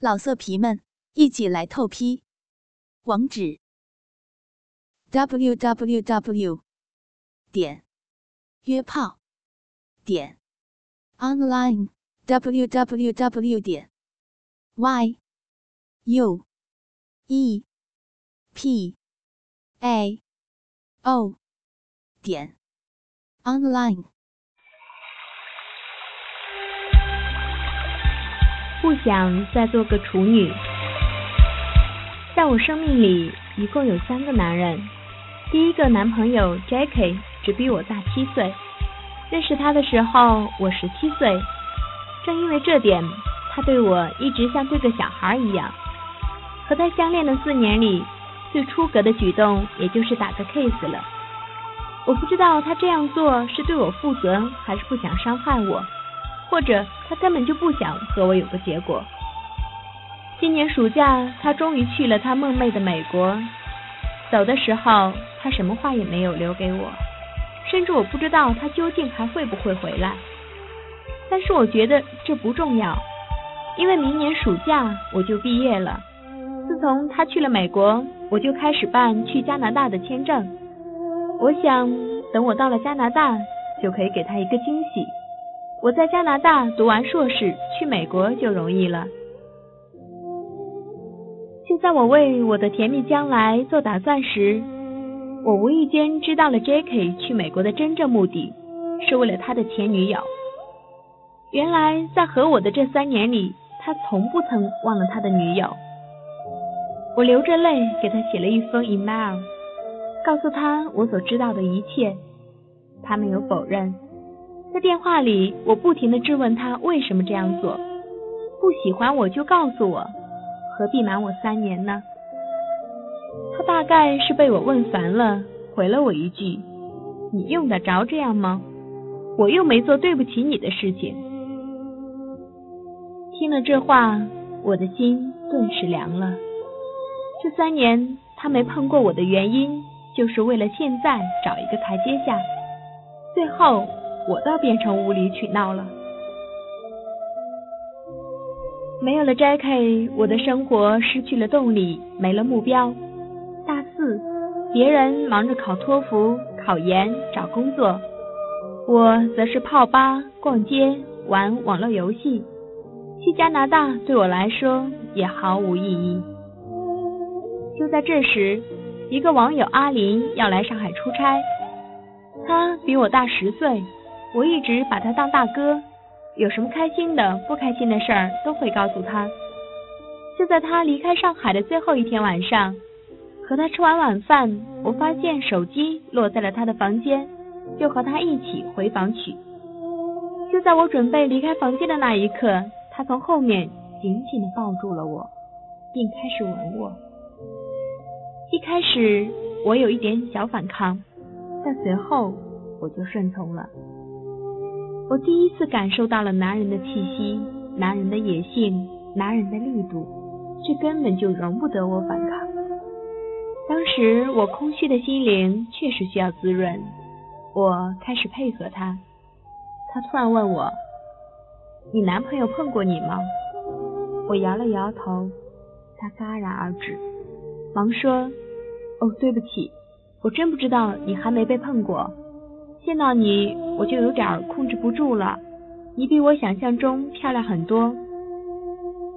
老色皮们，一起来透批！网址：w w w 点约炮点 online w w w 点 y u e p a o 点 online。不想再做个处女。在我生命里，一共有三个男人。第一个男朋友 Jacky 只比我大七岁，认识他的时候我十七岁。正因为这点，他对我一直像对个小孩一样。和他相恋的四年里，最出格的举动也就是打个 kiss 了。我不知道他这样做是对我负责，还是不想伤害我。或者他根本就不想和我有个结果。今年暑假，他终于去了他梦寐的美国。走的时候，他什么话也没有留给我，甚至我不知道他究竟还会不会回来。但是我觉得这不重要，因为明年暑假我就毕业了。自从他去了美国，我就开始办去加拿大的签证。我想，等我到了加拿大，就可以给他一个惊喜。我在加拿大读完硕士，去美国就容易了。就在我为我的甜蜜将来做打算时，我无意间知道了 Jacky 去美国的真正目的，是为了他的前女友。原来在和我的这三年里，他从不曾忘了他的女友。我流着泪给他写了一封 email，告诉他我所知道的一切。他没有否认。在电话里，我不停的质问他为什么这样做，不喜欢我就告诉我，何必瞒我三年呢？他大概是被我问烦了，回了我一句：“你用得着这样吗？我又没做对不起你的事情。”听了这话，我的心顿时凉了。这三年他没碰过我的原因，就是为了现在找一个台阶下，最后。我倒变成无理取闹了。没有了 Jacky，我的生活失去了动力，没了目标。大四，别人忙着考托福、考研、找工作，我则是泡吧、逛街、玩网络游戏。去加拿大对我来说也毫无意义。就在这时，一个网友阿林要来上海出差，他比我大十岁。我一直把他当大哥，有什么开心的、不开心的事儿都会告诉他。就在他离开上海的最后一天晚上，和他吃完晚饭，我发现手机落在了他的房间，就和他一起回房取。就在我准备离开房间的那一刻，他从后面紧紧地抱住了我，并开始吻我。一开始我有一点小反抗，但随后我就顺从了。我第一次感受到了男人的气息，男人的野性，男人的力度，这根本就容不得我反抗。当时我空虚的心灵确实需要滋润，我开始配合他。他突然问我：“你男朋友碰过你吗？”我摇了摇头，他戛然而止，忙说：“哦，对不起，我真不知道你还没被碰过。”见到你，我就有点控制不住了。你比我想象中漂亮很多。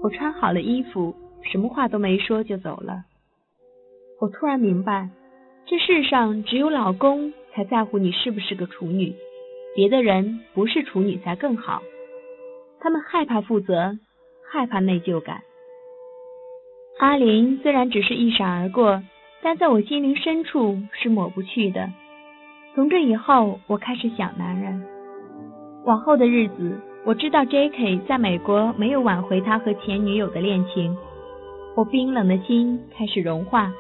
我穿好了衣服，什么话都没说就走了。我突然明白，这世上只有老公才在乎你是不是个处女，别的人不是处女才更好。他们害怕负责，害怕内疚感。阿林虽然只是一闪而过，但在我心灵深处是抹不去的。从这以后，我开始想男人。往后的日子，我知道 J.K. 在美国没有挽回他和前女友的恋情，我冰冷的心开始融化。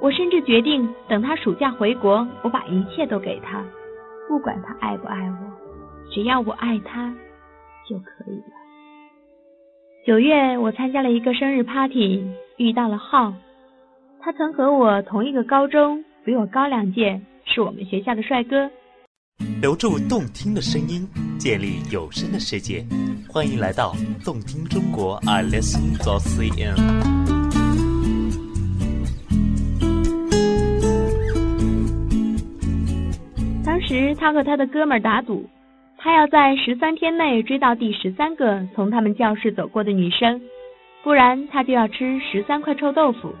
我甚至决定，等他暑假回国，我把一切都给他，不管他爱不爱我，只要我爱他就可以了。九月，我参加了一个生日 party，遇到了浩，他曾和我同一个高中，比我高两届。是我们学校的帅哥。留住动听的声音，建立有声的世界。欢迎来到动听中国 i listen dot cn。当时他和他的哥们儿打赌，他要在十三天内追到第十三个从他们教室走过的女生，不然他就要吃十三块臭豆腐。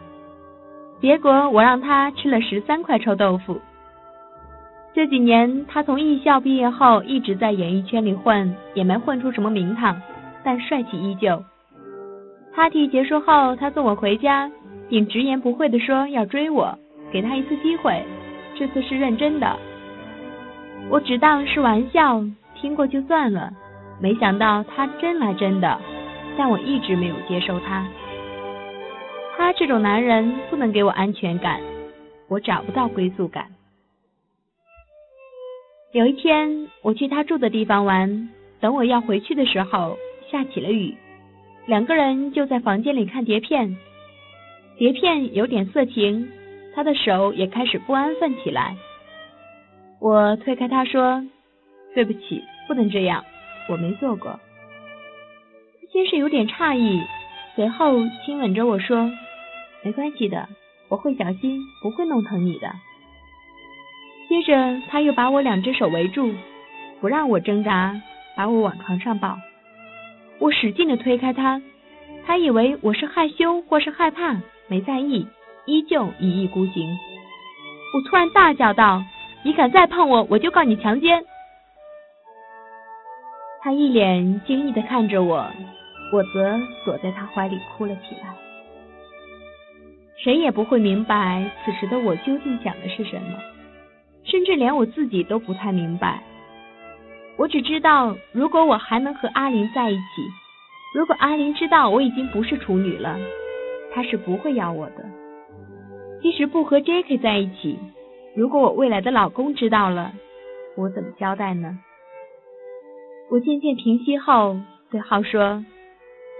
结果我让他吃了十三块臭豆腐。这几年，他从艺校毕业后一直在演艺圈里混，也没混出什么名堂，但帅气依旧。party 结束后，他送我回家，并直言不讳地说要追我，给他一次机会，这次是认真的。我只当是玩笑，听过就算了，没想到他真来真的，但我一直没有接受他。他这种男人不能给我安全感，我找不到归宿感。有一天，我去他住的地方玩，等我要回去的时候，下起了雨，两个人就在房间里看碟片，碟片有点色情，他的手也开始不安分起来。我推开他说：“对不起，不能这样，我没做过。”他先是有点诧异，随后亲吻着我说。没关系的，我会小心，不会弄疼你的。接着，他又把我两只手围住，不让我挣扎，把我往床上抱。我使劲的推开他，他以为我是害羞或是害怕，没在意，依旧一意孤行。我突然大叫道：“你敢再碰我，我就告你强奸！”他一脸惊异的看着我，我则躲在他怀里哭了起来。谁也不会明白此时的我究竟想的是什么，甚至连我自己都不太明白。我只知道，如果我还能和阿林在一起，如果阿林知道我已经不是处女了，他是不会要我的。即使不和 Jacky 在一起，如果我未来的老公知道了，我怎么交代呢？我渐渐平息后，对浩说：“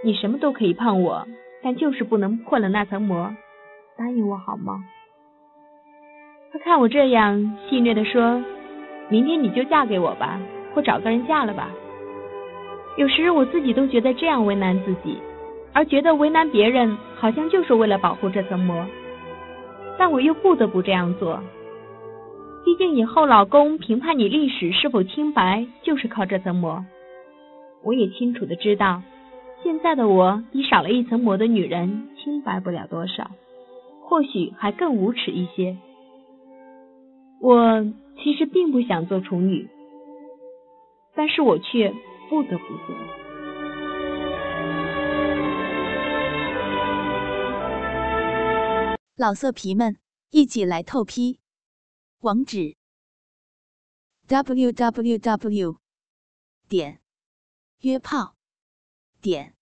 你什么都可以碰我，但就是不能破了那层膜。”答应我好吗？看我这样，戏谑的说：“明天你就嫁给我吧，或找个人嫁了吧。”有时我自己都觉得这样为难自己，而觉得为难别人，好像就是为了保护这层膜。但我又不得不这样做，毕竟以后老公评判你历史是否清白，就是靠这层膜。我也清楚的知道，现在的我比少了一层膜的女人清白不了多少。或许还更无耻一些。我其实并不想做处女，但是我却不得不做。老色皮们，一起来透批！网址：w w w. 点约炮点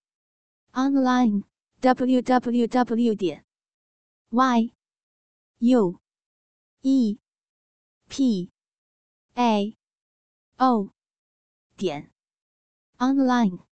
online w w w. 点 y u e p a o 点 online。